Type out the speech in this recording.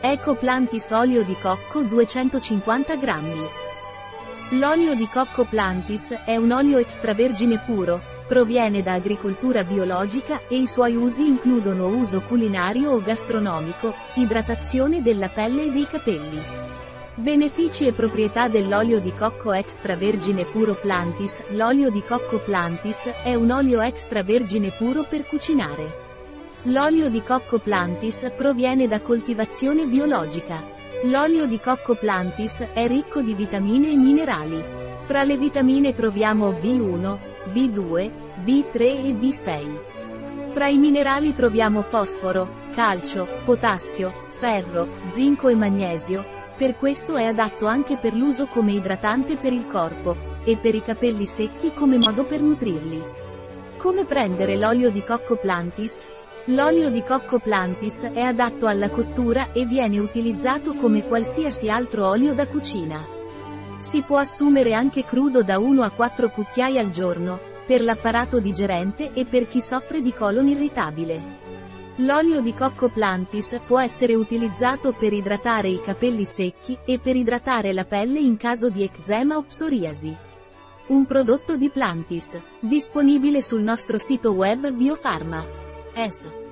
Eco Plantis olio di cocco 250 grammi. L'olio di cocco Plantis è un olio extravergine puro, proviene da agricoltura biologica e i suoi usi includono uso culinario o gastronomico, idratazione della pelle e dei capelli. Benefici e proprietà dell'olio di cocco extravergine puro Plantis L'olio di cocco Plantis è un olio extravergine puro per cucinare. L'olio di cocco Plantis proviene da coltivazione biologica. L'olio di cocco Plantis è ricco di vitamine e minerali. Tra le vitamine troviamo B1, B2, B3 e B6. Tra i minerali troviamo fosforo, calcio, potassio, ferro, zinco e magnesio, per questo è adatto anche per l'uso come idratante per il corpo, e per i capelli secchi come modo per nutrirli. Come prendere l'olio di cocco Plantis? L'olio di cocco Plantis è adatto alla cottura e viene utilizzato come qualsiasi altro olio da cucina. Si può assumere anche crudo da 1 a 4 cucchiai al giorno, per l'apparato digerente e per chi soffre di colon irritabile. L'olio di cocco Plantis può essere utilizzato per idratare i capelli secchi e per idratare la pelle in caso di eczema o psoriasi. Un prodotto di Plantis, disponibile sul nostro sito web Biofarma. S.